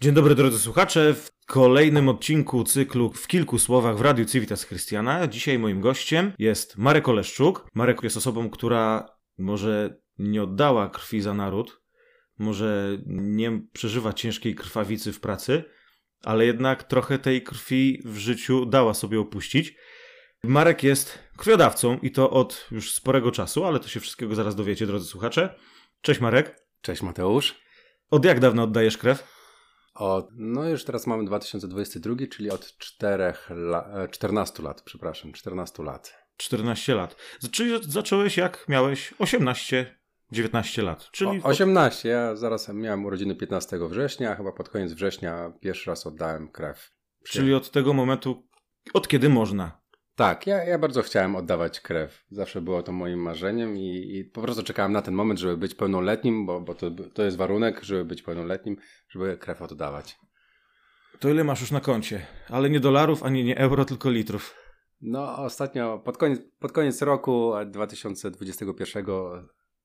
Dzień dobry drodzy słuchacze. W kolejnym odcinku cyklu w kilku słowach w Radiu Civitas Christiana. Dzisiaj moim gościem jest Marek Oleszczuk. Marek jest osobą, która może nie oddała krwi za naród, może nie przeżywa ciężkiej krwawicy w pracy, ale jednak trochę tej krwi w życiu dała sobie opuścić. Marek jest krwiodawcą i to od już sporego czasu, ale to się wszystkiego zaraz dowiecie, drodzy słuchacze. Cześć Marek. Cześć Mateusz. Od jak dawno oddajesz krew? Od, no już teraz mamy 2022, czyli od 4 la, 14 lat, przepraszam, 14 lat. 14 lat. Czyli zacząłeś jak miałeś 18, 19 lat. Czyli o, 18, ja zaraz miałem urodziny 15 września, chyba pod koniec września pierwszy raz oddałem krew. Czyli od tego momentu, od kiedy można? Tak, ja, ja bardzo chciałem oddawać krew. Zawsze było to moim marzeniem i, i po prostu czekałem na ten moment, żeby być pełnoletnim, bo, bo to, to jest warunek, żeby być pełnoletnim, żeby krew oddawać. To ile masz już na koncie? Ale nie dolarów, ani nie euro, tylko litrów. No, ostatnio, pod koniec, pod koniec roku 2021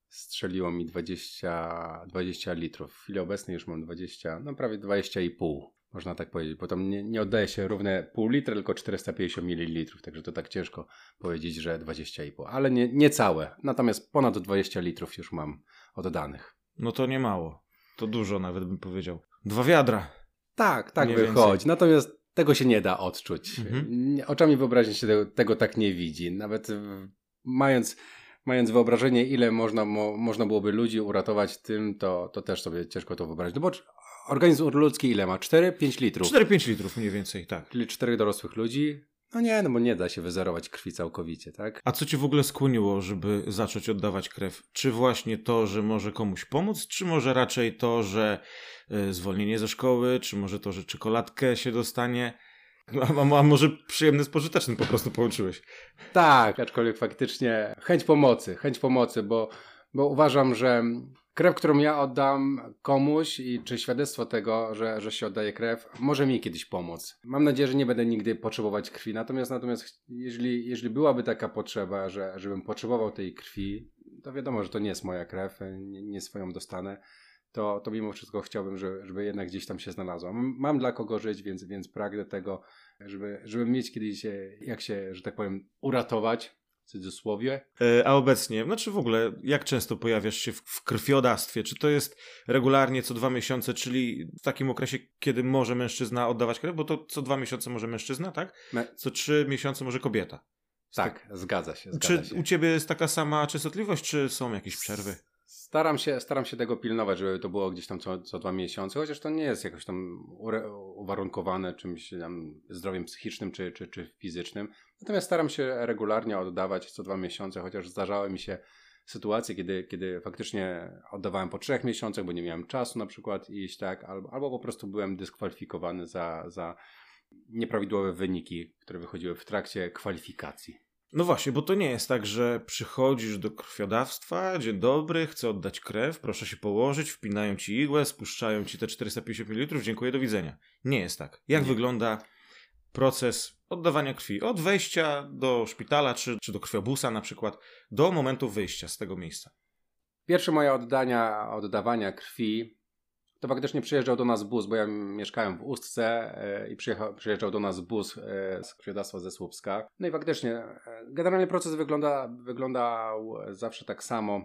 strzeliło mi 20, 20 litrów. W chwili obecnej już mam 20, no prawie 20,5 można tak powiedzieć, bo tam nie, nie oddaje się równe pół litra, tylko 450 ml, także to tak ciężko powiedzieć, że 20,5, ale nie, nie całe. Natomiast ponad 20 litrów już mam oddanych. No to nie mało. To dużo nawet bym powiedział. Dwa wiadra. Tak, tak nie wychodzi. Więcej. Natomiast tego się nie da odczuć. Mhm. Oczami wyobraźni się tego, tego, tak nie widzi. Nawet mając, mając wyobrażenie, ile można, mo, można byłoby ludzi uratować tym, to, to też sobie ciężko to wyobrazić. No bo organizm ludzki ile ma? 4-5 litrów? 4-5 litrów mniej więcej, tak. Czyli 4 dorosłych ludzi. No nie, no bo nie da się wyzerować krwi całkowicie, tak? A co cię w ogóle skłoniło, żeby zacząć oddawać krew? Czy właśnie to, że może komuś pomóc, czy może raczej to, że y, zwolnienie ze szkoły, czy może to, że czekoladkę się dostanie? A, a, może przyjemny z pożytecznym po prostu połączyłeś? Tak, aczkolwiek faktycznie chęć pomocy, chęć pomocy, bo, bo uważam, że krew, którą ja oddam komuś i czy świadectwo tego, że, że się oddaje krew, może mi kiedyś pomóc. Mam nadzieję, że nie będę nigdy potrzebować krwi. Natomiast natomiast jeżeli, jeżeli byłaby taka potrzeba, że żebym potrzebował tej krwi, to wiadomo, że to nie jest moja krew, nie, nie swoją dostanę. To, to mimo wszystko chciałbym, żeby, żeby jednak gdzieś tam się znalazła. Mam dla kogo żyć, więc, więc pragnę tego, żeby, żeby mieć kiedyś, jak się, że tak powiem, uratować w cudzysłowie. E, a obecnie, znaczy w ogóle, jak często pojawiasz się w, w krwiodawstwie? Czy to jest regularnie co dwa miesiące, czyli w takim okresie, kiedy może mężczyzna oddawać krew? Bo to co dwa miesiące może mężczyzna, tak? Co trzy miesiące może kobieta. Tak, zgadza się. Zgadza czy się. u ciebie jest taka sama częstotliwość, czy są jakieś przerwy? Staram się, staram się tego pilnować, żeby to było gdzieś tam co, co dwa miesiące, chociaż to nie jest jakoś tam uwarunkowane czymś tam zdrowiem psychicznym czy, czy, czy fizycznym. Natomiast staram się regularnie oddawać co dwa miesiące, chociaż zdarzały mi się sytuacje, kiedy, kiedy faktycznie oddawałem po trzech miesiącach, bo nie miałem czasu na przykład iść, tak, albo, albo po prostu byłem dyskwalifikowany za, za nieprawidłowe wyniki, które wychodziły w trakcie kwalifikacji. No właśnie, bo to nie jest tak, że przychodzisz do krwiodawstwa, dzień dobry, chcę oddać krew, proszę się położyć, wpinają ci igłę, spuszczają ci te 450 ml, dziękuję, do widzenia. Nie jest tak. Jak nie. wygląda proces oddawania krwi od wejścia do szpitala czy, czy do krwiobusa na przykład, do momentu wyjścia z tego miejsca? Pierwsze moje oddania, oddawania krwi to faktycznie przyjeżdżał do nas bus, bo ja mieszkałem w Ustce e, i przyjeżdżał do nas bus e, z krwiodawstwa ze Słupska. No i faktycznie, e, generalnie proces wygląda, wyglądał zawsze tak samo.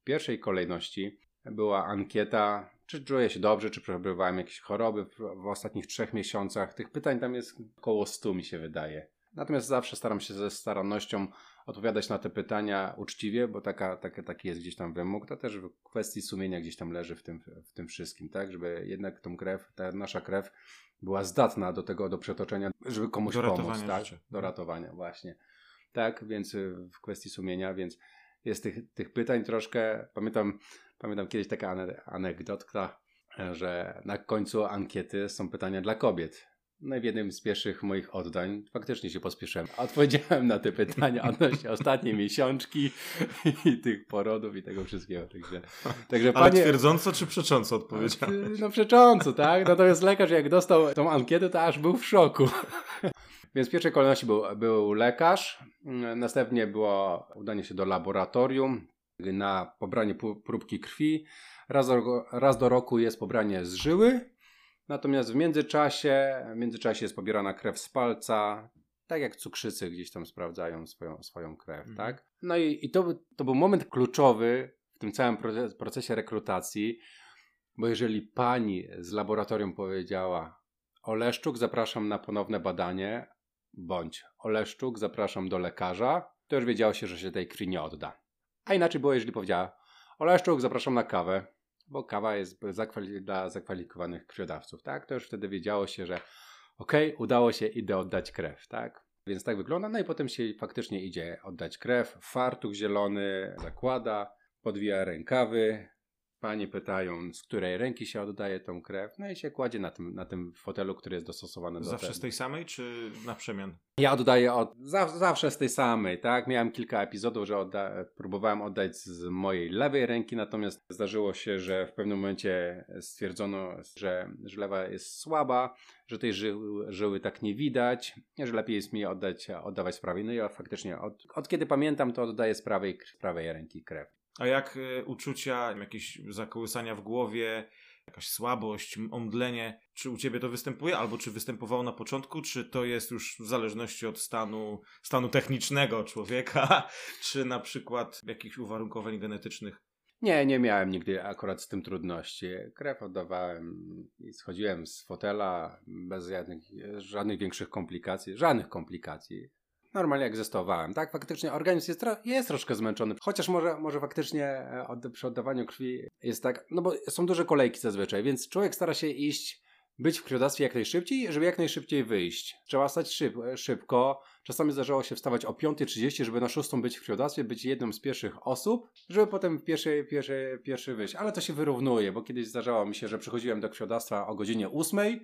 W pierwszej kolejności była ankieta, czy czuję się dobrze, czy przebywałem jakieś choroby w, w ostatnich trzech miesiącach. Tych pytań tam jest około 100 mi się wydaje. Natomiast zawsze staram się ze starannością odpowiadać na te pytania uczciwie, bo taka, taka, taki jest gdzieś tam wymóg. To też w kwestii sumienia gdzieś tam leży w tym, w tym wszystkim, tak? Żeby jednak tą krew, ta nasza krew była zdatna do tego, do przetoczenia, żeby komuś do pomóc, tak? Życia. Do ratowania, właśnie. Tak, więc y, w kwestii sumienia, więc jest tych, tych pytań troszkę. Pamiętam, pamiętam kiedyś taka anegdotka, że na końcu ankiety są pytania dla kobiet. No w jednym z pierwszych moich oddań faktycznie się pospieszyłem. Odpowiedziałem na te pytania odnośnie ostatniej miesiączki i tych porodów i tego wszystkiego. Także, także Ale panie... twierdząco czy przecząco odpowiedziałem? No przecząco, tak? Natomiast lekarz jak dostał tą ankietę, to aż był w szoku. Więc w pierwszej kolejności był, był lekarz, następnie było udanie się do laboratorium na pobranie próbki krwi. Raz do, raz do roku jest pobranie z żyły Natomiast w międzyczasie, w międzyczasie jest pobierana krew z palca, tak jak cukrzycy gdzieś tam sprawdzają swoją, swoją krew, mhm. tak? No i, i to, to był moment kluczowy w tym całym procesie rekrutacji, bo jeżeli pani z laboratorium powiedziała Oleszczuk, zapraszam na ponowne badanie, bądź Oleszczuk, zapraszam do lekarza, to już wiedziało się, że się tej krwi nie odda. A inaczej było, jeżeli powiedziała Oleszczuk, zapraszam na kawę, bo kawa jest zakwali dla zakwalifikowanych krwiodawców, tak? To już wtedy wiedziało się, że okej, okay, udało się, idę oddać krew, tak? Więc tak wygląda, no i potem się faktycznie idzie oddać krew, fartuch zielony zakłada, podwija rękawy, Panie pytają, z której ręki się oddaje tą krew, no i się kładzie na tym, na tym fotelu, który jest dostosowany do Zawsze z tej samej, czy na przemian? Ja oddaję od, zawsze z tej samej, tak? Miałem kilka epizodów, że odda próbowałem oddać z mojej lewej ręki, natomiast zdarzyło się, że w pewnym momencie stwierdzono, że, że lewa jest słaba, że tej żyły, żyły tak nie widać, że lepiej jest mi oddać, oddawać z prawej. No i ja faktycznie od, od kiedy pamiętam, to oddaję z prawej, z prawej ręki krew. A jak y, uczucia, jakieś zakołysania w głowie, jakaś słabość, omdlenie, czy u ciebie to występuje, albo czy występowało na początku, czy to jest już w zależności od stanu, stanu technicznego człowieka, czy na przykład jakichś uwarunkowań genetycznych? Nie, nie miałem nigdy akurat z tym trudności. Krew oddawałem i schodziłem z fotela bez żadnych, żadnych większych komplikacji, żadnych komplikacji normalnie egzystowałem, tak? Faktycznie organizm jest, jest troszkę zmęczony, chociaż może, może faktycznie e, od, przy oddawaniu krwi jest tak, no bo są duże kolejki zazwyczaj, więc człowiek stara się iść, być w krwiodawstwie jak najszybciej, żeby jak najszybciej wyjść. Trzeba stać szyb szybko. Czasami zdarzało się wstawać o 5.30, żeby na 6 być w krwiodawstwie, być jedną z pierwszych osób, żeby potem pierwszy, pierwszy, pierwszy wyjść. Ale to się wyrównuje, bo kiedyś zdarzało mi się, że przychodziłem do krwiodawstwa o godzinie 8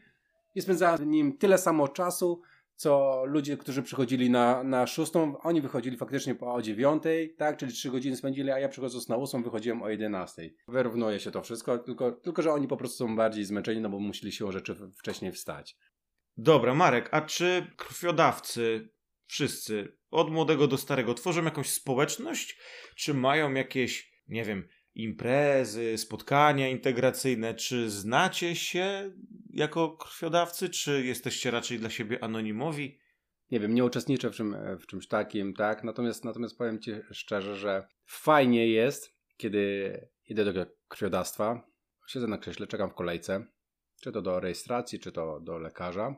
i spędzałem w nim tyle samo czasu, co ludzie, którzy przychodzili na, na szóstą, oni wychodzili faktycznie po o dziewiątej, tak, czyli trzy godziny spędzili, a ja przychodząc na ósmą wychodziłem o jedenastej. Wyrównuje się to wszystko, tylko, tylko że oni po prostu są bardziej zmęczeni, no bo musieli się o rzeczy wcześniej wstać. Dobra, Marek, a czy krwiodawcy, wszyscy, od młodego do starego, tworzą jakąś społeczność? Czy mają jakieś, nie wiem, imprezy, spotkania integracyjne. Czy znacie się jako krwiodawcy, czy jesteście raczej dla siebie anonimowi? Nie wiem, nie uczestniczę w, czym, w czymś takim, tak? Natomiast, natomiast powiem Ci szczerze, że fajnie jest, kiedy idę do krwiodawstwa, siedzę na krześle, czekam w kolejce, czy to do rejestracji, czy to do lekarza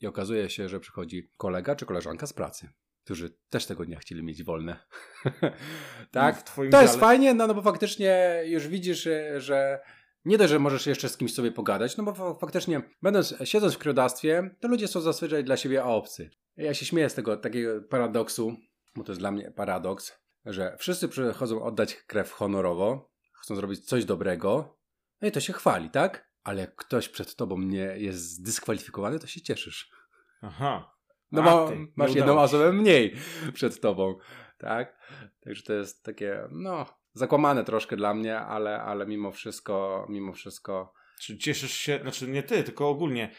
i okazuje się, że przychodzi kolega czy koleżanka z pracy którzy też tego dnia chcieli mieć wolne. tak? To jest fajnie, no, no bo faktycznie już widzisz, że nie dość, że możesz jeszcze z kimś sobie pogadać, no bo faktycznie, będąc, siedząc w krwiodawstwie, to ludzie są zazwyczaj dla siebie obcy. Ja się śmieję z tego takiego paradoksu, bo to jest dla mnie paradoks, że wszyscy przychodzą oddać krew honorowo, chcą zrobić coś dobrego, no i to się chwali, tak? Ale jak ktoś przed tobą nie jest zdyskwalifikowany, to się cieszysz. Aha. No bo masz jedną osobę mniej przed tobą, tak? Także to jest takie, no, zakłamane troszkę dla mnie, ale, ale mimo wszystko, mimo wszystko... Czy cieszysz się, znaczy nie ty, tylko ogólnie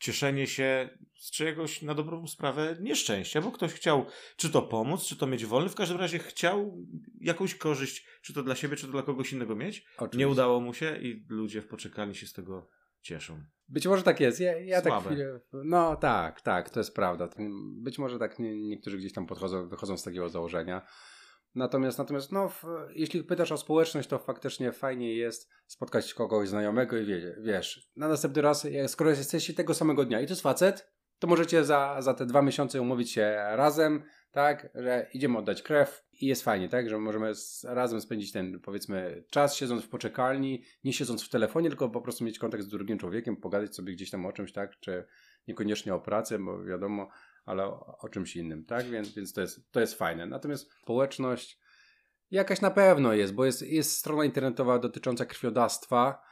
cieszenie się z czegoś na dobrą sprawę nieszczęścia, bo ktoś chciał czy to pomóc, czy to mieć wolny, w każdym razie chciał jakąś korzyść, czy to dla siebie, czy to dla kogoś innego mieć. Oczywiście. Nie udało mu się i ludzie w poczekalni się z tego cieszą. Być może tak jest. Ja, ja tak chwilę, No tak, tak, to jest prawda. Być może tak nie, niektórzy gdzieś tam podchodzą, wychodzą z takiego założenia. Natomiast, natomiast no, w, jeśli pytasz o społeczność, to faktycznie fajnie jest spotkać kogoś znajomego i wie, wiesz, na następny raz, skoro jesteście tego samego dnia i to jest facet, to możecie za, za te dwa miesiące umówić się razem, tak, że idziemy oddać krew i jest fajnie, tak, że możemy razem spędzić ten, powiedzmy, czas siedząc w poczekalni, nie siedząc w telefonie, tylko po prostu mieć kontakt z drugim człowiekiem, pogadać sobie gdzieś tam o czymś, tak, czy niekoniecznie o pracy, bo wiadomo, ale o, o czymś innym, tak, więc, więc to, jest, to jest fajne. Natomiast społeczność jakaś na pewno jest, bo jest, jest strona internetowa dotycząca krwiodawstwa,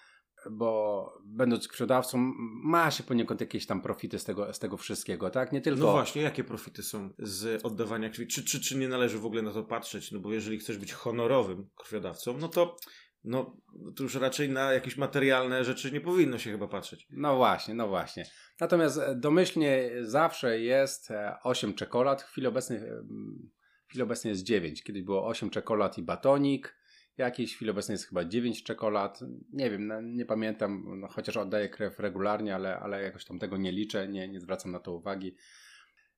bo będąc krwiodawcą ma się poniekąd jakieś tam profity z tego, z tego wszystkiego, tak? Nie tylko... No właśnie, jakie profity są z oddawania krwi? Czy, czy, czy nie należy w ogóle na to patrzeć? No bo jeżeli chcesz być honorowym krwiodawcą, no to no to już raczej na jakieś materialne rzeczy nie powinno się chyba patrzeć. No właśnie, no właśnie. Natomiast e, domyślnie zawsze jest 8 e, czekolad, w chwili obecnej, e, w chwili obecnej jest 9. Kiedyś było 8 czekolad i batonik, jakiejś chwili obecnej jest chyba 9 czekolad. Nie wiem, nie pamiętam, no, chociaż oddaję krew regularnie, ale, ale jakoś tam tego nie liczę, nie, nie zwracam na to uwagi.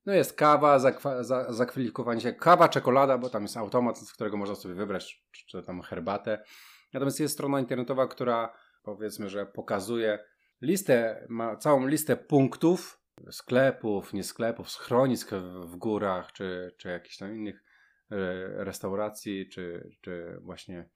No jest kawa, zakwa, za, zakwalifikowanie się, kawa, czekolada, bo tam jest automat, z którego można sobie wybrać, czy, czy tam herbatę. Natomiast jest strona internetowa, która powiedzmy, że pokazuje listę, ma całą listę punktów sklepów, nie sklepów, schronisk w górach, czy, czy jakichś tam innych restauracji, czy, czy właśnie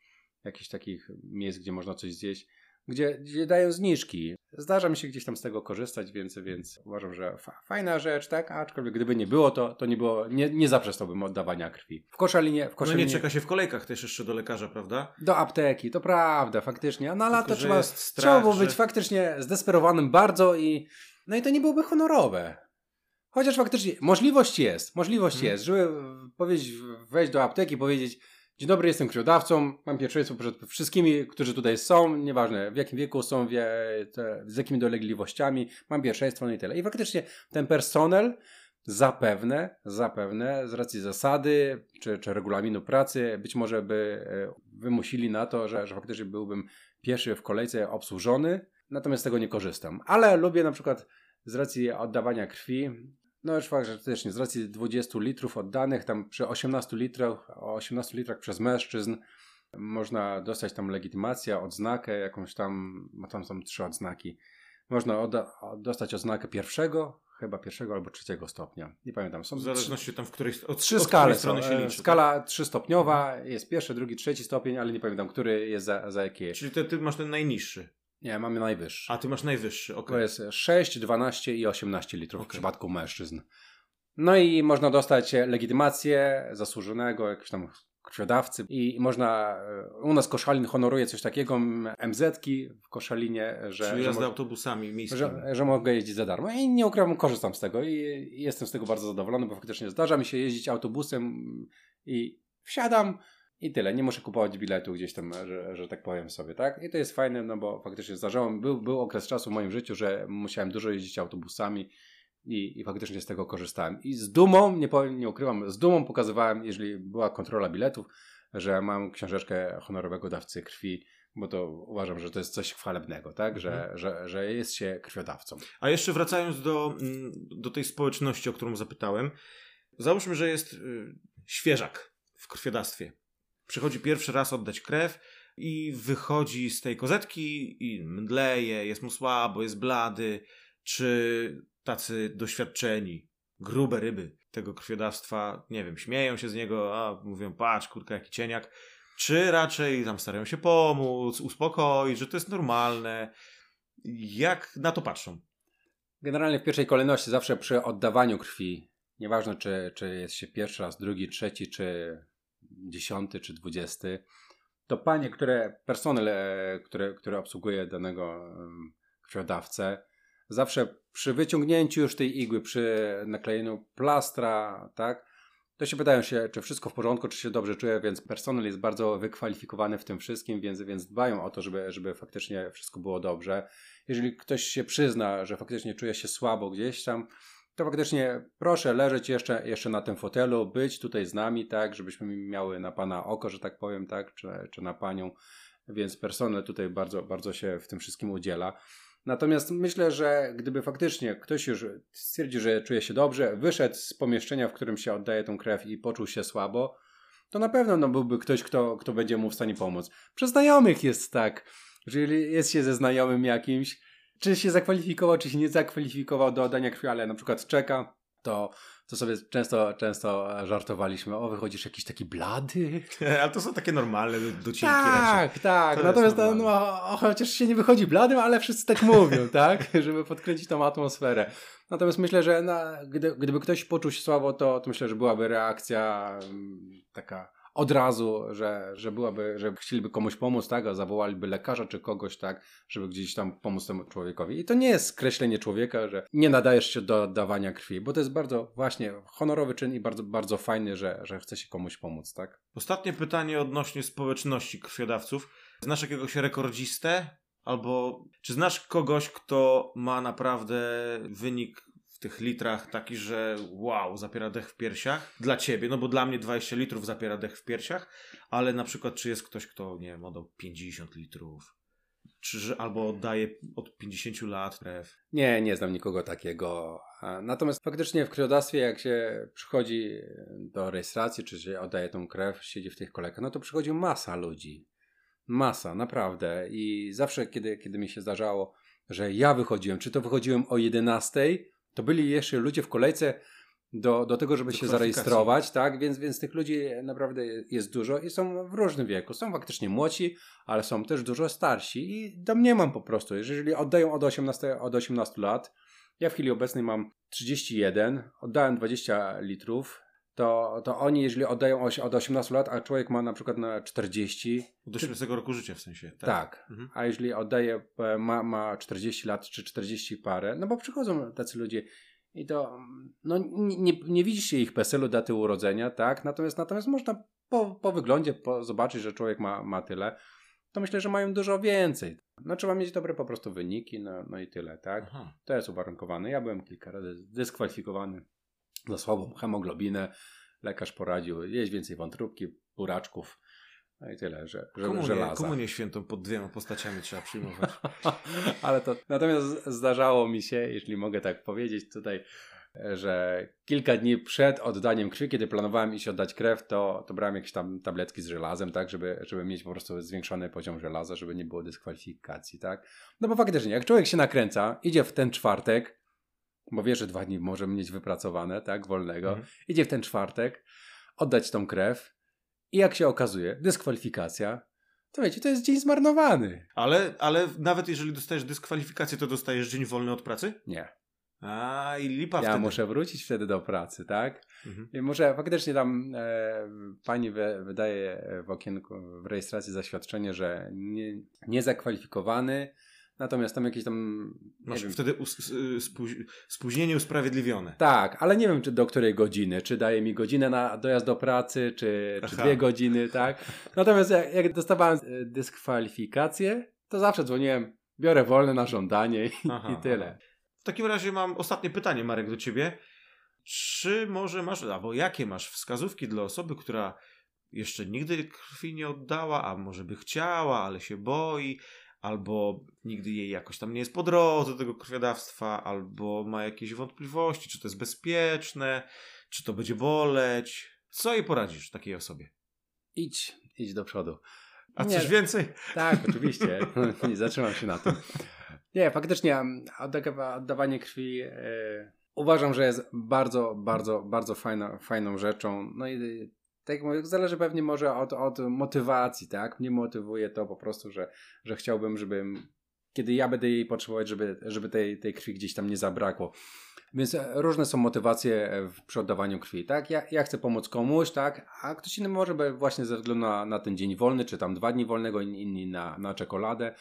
jakichś takich miejsc, gdzie można coś zjeść, gdzie, gdzie dają zniżki. Zdarza mi się gdzieś tam z tego korzystać, więc, więc uważam, że fa fajna rzecz, tak? Aczkolwiek gdyby nie było, to, to nie, było, nie, nie zaprzestałbym oddawania krwi. W koszalinie, w koszalinie... No nie czeka się w kolejkach też jeszcze do lekarza, prawda? Do apteki, to prawda, faktycznie. No ale to trzeba, strach, trzeba było być faktycznie zdesperowanym bardzo i no i to nie byłoby honorowe. Chociaż faktycznie możliwość jest, możliwość hmm. jest, żeby powiedzieć, wejść do apteki, powiedzieć Dzień dobry, jestem krwiodawcą, mam pierwszeństwo przed wszystkimi, którzy tutaj są, nieważne w jakim wieku są, wie, te, z jakimi dolegliwościami, mam pierwszeństwo, no i tyle. I faktycznie ten personel zapewne, zapewne z racji zasady czy, czy regulaminu pracy, być może by e, wymusili na to, że, że faktycznie byłbym pierwszy w kolejce obsłużony, natomiast z tego nie korzystam. Ale lubię na przykład z racji oddawania krwi, no już fakt, że też nie, z racji 20 litrów oddanych, tam przy 18 litrach, 18 litrach przez mężczyzn można dostać tam legitymację, odznakę, jakąś tam, ma tam są trzy odznaki. Można dostać odznakę pierwszego, chyba pierwszego albo trzeciego stopnia. Nie pamiętam. Są w zależności tam, w której, od, trzy od skale strony się liczy. Skala tak? trzystopniowa, jest pierwszy, drugi, trzeci stopień, ale nie pamiętam, który jest za, za jakie. Czyli ty, ty masz ten najniższy. Nie, mamy najwyższy. A ty masz najwyższy, ok. To jest 6, 12 i 18 litrów okay. w przypadku mężczyzn. No i można dostać legitymację zasłużonego, jakiegoś tam krwiodawcy i można, u nas Koszalin honoruje coś takiego, MZ-ki w Koszalinie, że... Czyli jazda autobusami miejskimi. Że, że mogę jeździć za darmo i nie ukrywam, korzystam z tego i, i jestem z tego bardzo zadowolony, bo faktycznie zdarza mi się jeździć autobusem i wsiadam, i tyle. Nie muszę kupować biletu gdzieś tam, że, że tak powiem sobie, tak? I to jest fajne, no bo faktycznie zdarzało mi, był, był okres czasu w moim życiu, że musiałem dużo jeździć autobusami i, i faktycznie z tego korzystałem. I z dumą, nie, powiem, nie ukrywam, z dumą pokazywałem, jeżeli była kontrola biletów, że mam książeczkę honorowego dawcy krwi, bo to uważam, że to jest coś chwalebnego, tak? Że, mhm. że, że jest się krwiodawcą. A jeszcze wracając do, mm, do tej społeczności, o którą zapytałem, załóżmy, że jest y, świeżak w krwiodawstwie przychodzi pierwszy raz oddać krew i wychodzi z tej kozetki i mdleje, jest mu słabo, jest blady, czy tacy doświadczeni, grube ryby tego krwiodawstwa, nie wiem, śmieją się z niego, a mówią, patrz, kurka, jaki cieniak, czy raczej tam starają się pomóc, uspokoić, że to jest normalne. Jak na to patrzą? Generalnie w pierwszej kolejności zawsze przy oddawaniu krwi, nieważne czy, czy jest się pierwszy raz, drugi, trzeci, czy dziesiąty czy dwudziesty, to panie, które, personel, e, które, które obsługuje danego krwiodawcę, zawsze przy wyciągnięciu już tej igły, przy naklejeniu plastra, tak, to się pytają się, czy wszystko w porządku, czy się dobrze czuję, więc personel jest bardzo wykwalifikowany w tym wszystkim, więc, więc dbają o to, żeby, żeby faktycznie wszystko było dobrze. Jeżeli ktoś się przyzna, że faktycznie czuje się słabo gdzieś tam, to faktycznie proszę leżeć jeszcze, jeszcze na tym fotelu, być tutaj z nami, tak, żebyśmy miały na Pana oko, że tak powiem, tak, czy, czy na Panią, więc personel tutaj bardzo, bardzo się w tym wszystkim udziela. Natomiast myślę, że gdyby faktycznie ktoś już stwierdził, że czuje się dobrze, wyszedł z pomieszczenia, w którym się oddaje tą krew i poczuł się słabo, to na pewno no, byłby ktoś, kto, kto będzie mu w stanie pomóc. Przy znajomych jest tak, że jeżeli jest się ze znajomym jakimś, czy się zakwalifikował, czy się nie zakwalifikował do oddania krwi, ale na przykład czeka, to, to sobie często, często żartowaliśmy, o wychodzisz jakiś taki blady. Ale to są takie normalne docinki Tak, raczej. tak. To Natomiast no, no, chociaż się nie wychodzi bladym, ale wszyscy tak mówią, tak? Żeby podkręcić tą atmosferę. Natomiast myślę, że na, gdy, gdyby ktoś poczuł się słabo, to, to myślę, że byłaby reakcja mm, taka od razu, że, że byłaby, że chcieliby komuś pomóc, tak, a zawołaliby lekarza czy kogoś, tak, żeby gdzieś tam pomóc temu człowiekowi. I to nie jest skreślenie człowieka, że nie nadajesz się do dawania krwi, bo to jest bardzo właśnie honorowy czyn i bardzo, bardzo fajny, że, że chce się komuś pomóc, tak. Ostatnie pytanie odnośnie społeczności krwiodawców. Znasz jakiegoś rekordzistę? Albo czy znasz kogoś, kto ma naprawdę wynik tych litrach taki, że wow, zapiera dech w piersiach dla ciebie, no bo dla mnie 20 litrów zapiera dech w piersiach, ale na przykład czy jest ktoś, kto, nie wiem, oddał 50 litrów, czy albo oddaje od 50 lat krew? Nie, nie znam nikogo takiego. Natomiast faktycznie w krwiodawstwie, jak się przychodzi do rejestracji, czy się oddaje tą krew, siedzi w tych kolejkach, no to przychodzi masa ludzi. Masa, naprawdę. I zawsze, kiedy, kiedy mi się zdarzało, że ja wychodziłem, czy to wychodziłem o 11, to byli jeszcze ludzie w kolejce do, do tego, żeby do się zarejestrować, tak? Więc, więc tych ludzi naprawdę jest dużo i są w różnym wieku. Są faktycznie młodsi, ale są też dużo starsi i domniemam po prostu, jeżeli oddają od 18, od 18 lat, ja w chwili obecnej mam 31, oddałem 20 litrów, to, to oni, jeżeli oddają od 18 lat, a człowiek ma na przykład na 40. Do 18 roku życia w sensie. Tak. tak. Mhm. A jeżeli oddaje, e, ma, ma 40 lat czy 40 parę, no bo przychodzą tacy ludzie i to, no nie, nie widzi się ich PESEL-u, daty urodzenia, tak? Natomiast, natomiast można po, po wyglądzie po, zobaczyć, że człowiek ma, ma tyle. To myślę, że mają dużo więcej. No trzeba mieć dobre po prostu wyniki, no, no i tyle, tak? Aha. To jest uwarunkowane. Ja byłem kilka razy dyskwalifikowany za słabą hemoglobinę. Lekarz poradził jeść więcej wątróbki, buraczków. No i tyle, że, że komunię, żelaza. Komunię świętą pod dwiema postaciami trzeba przyjmować. Ale to natomiast zdarzało mi się, jeśli mogę tak powiedzieć tutaj, że kilka dni przed oddaniem krwi, kiedy planowałem iść oddać krew, to, to brałem jakieś tam tabletki z żelazem, tak, żeby, żeby mieć po prostu zwiększony poziom żelaza, żeby nie było dyskwalifikacji, tak. No bo faktycznie, jak człowiek się nakręca, idzie w ten czwartek, bo wie, że dwa dni może mieć wypracowane, tak, wolnego, mhm. idzie w ten czwartek, oddać tą krew i jak się okazuje, dyskwalifikacja, to wiecie, to jest dzień zmarnowany. Ale, ale nawet jeżeli dostajesz dyskwalifikację, to dostajesz dzień wolny od pracy? Nie. A, i lipa Ja wtedy. muszę wrócić wtedy do pracy, tak? Mhm. I muszę, faktycznie tam e, pani we, wydaje w okienku, w rejestracji zaświadczenie, że nie, niezakwalifikowany, Natomiast tam jakieś tam. Masz wiem, wtedy spóźnienie usprawiedliwione. Tak, ale nie wiem, czy do której godziny. Czy daje mi godzinę na dojazd do pracy, czy, czy dwie godziny, tak? Natomiast jak, jak dostawałem e, dyskwalifikację, to zawsze dzwoniłem, biorę wolne na żądanie i, i tyle. W takim razie mam ostatnie pytanie, Marek, do ciebie. Czy może masz, albo jakie masz wskazówki dla osoby, która jeszcze nigdy krwi nie oddała, a może by chciała, ale się boi, albo nigdy jej jakoś tam nie jest po drodze do tego krwiodawstwa, albo ma jakieś wątpliwości, czy to jest bezpieczne, czy to będzie boleć. Co jej poradzisz takiej osobie? Idź, idź do przodu. A nie, coś więcej? Tak, oczywiście. nie zatrzymam się na tym. Nie, faktycznie oddawanie krwi yy, uważam, że jest bardzo, bardzo, bardzo fajna, fajną rzeczą. No i tak jak mówię, zależy pewnie może od, od motywacji, tak? Mnie motywuje to po prostu, że, że chciałbym, żeby kiedy ja będę jej potrzebować, żeby, żeby tej, tej krwi gdzieś tam nie zabrakło. Więc różne są motywacje przy oddawaniu krwi, tak? Ja, ja chcę pomóc komuś, tak? A ktoś inny może by właśnie ze względu na, na ten dzień wolny, czy tam dwa dni wolnego, inni na, na czekoladę.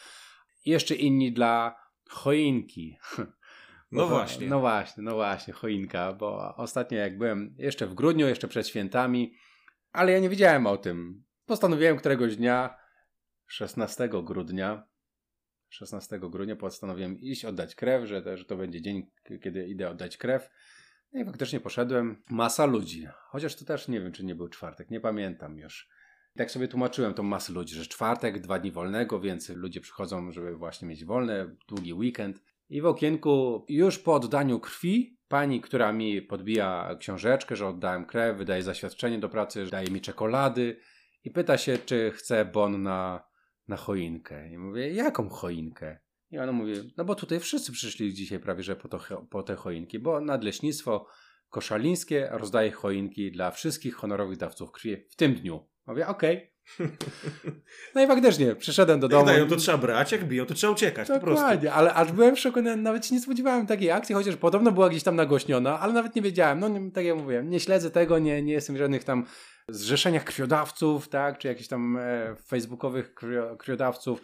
Jeszcze inni dla choinki. No właśnie. No właśnie, no właśnie, choinka, bo ostatnio jak byłem jeszcze w grudniu, jeszcze przed świętami, ale ja nie wiedziałem o tym. Postanowiłem któregoś dnia, 16 grudnia, 16 grudnia postanowiłem iść oddać krew, że, że to będzie dzień, kiedy idę oddać krew. No i faktycznie poszedłem. Masa ludzi. Chociaż to też nie wiem, czy nie był czwartek, nie pamiętam już. Tak sobie tłumaczyłem tą masę ludzi, że czwartek, dwa dni wolnego, więc ludzie przychodzą, żeby właśnie mieć wolne, długi weekend. I w okienku już po oddaniu krwi pani, która mi podbija książeczkę, że oddałem krew, wydaje zaświadczenie do pracy, daje mi czekolady i pyta się, czy chcę bon na, na choinkę. I mówię, jaką choinkę? I ona mówi, no bo tutaj wszyscy przyszli dzisiaj prawie, że po, to, po te choinki, bo nadleśnictwo koszalińskie rozdaje choinki dla wszystkich honorowych dawców krwi w tym dniu. Mówię, okej. Okay. No i faktycznie, przyszedłem do domu. Jak dają, to trzeba brać, jak biją, to trzeba uciekać Dokładnie, ale aż byłem szoku, nawet się nie spodziewałem takiej akcji, chociaż podobno była gdzieś tam nagłośniona, ale nawet nie wiedziałem. No tak jak mówiłem, nie śledzę tego, nie, nie jestem w żadnych tam zrzeszeniach krwiodawców, tak, czy jakichś tam e, facebookowych krwiodawców.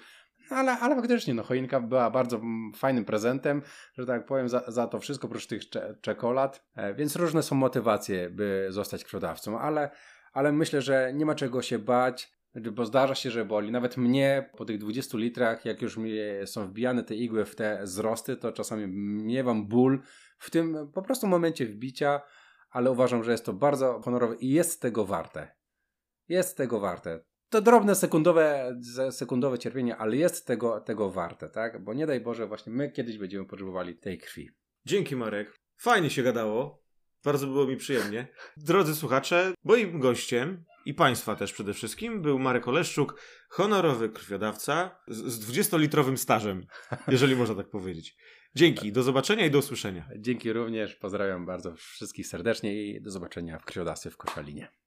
No, ale, ale faktycznie, no, choinka była bardzo fajnym prezentem, że tak powiem, za, za to wszystko, oprócz tych cze czekolad. E, więc różne są motywacje, by zostać krwiodawcą, ale ale myślę, że nie ma czego się bać. Bo zdarza się, że boli. Nawet mnie po tych 20 litrach, jak już mi są wbijane te igły w te zrosty, to czasami miewam ból w tym po prostu momencie wbicia, ale uważam, że jest to bardzo honorowe i jest tego warte. Jest tego warte. To drobne sekundowe, sekundowe cierpienie, ale jest tego, tego warte, tak? Bo nie daj Boże, właśnie my kiedyś będziemy potrzebowali tej krwi. Dzięki Marek. Fajnie się gadało. Bardzo było mi przyjemnie. Drodzy słuchacze, moim gościem i Państwa też przede wszystkim był Marek Oleszczuk, honorowy krwiodawca z 20-litrowym stażem, jeżeli można tak powiedzieć. Dzięki, do zobaczenia i do usłyszenia. Dzięki również, pozdrawiam bardzo wszystkich serdecznie i do zobaczenia w krwiodawstwie w Koszalinie.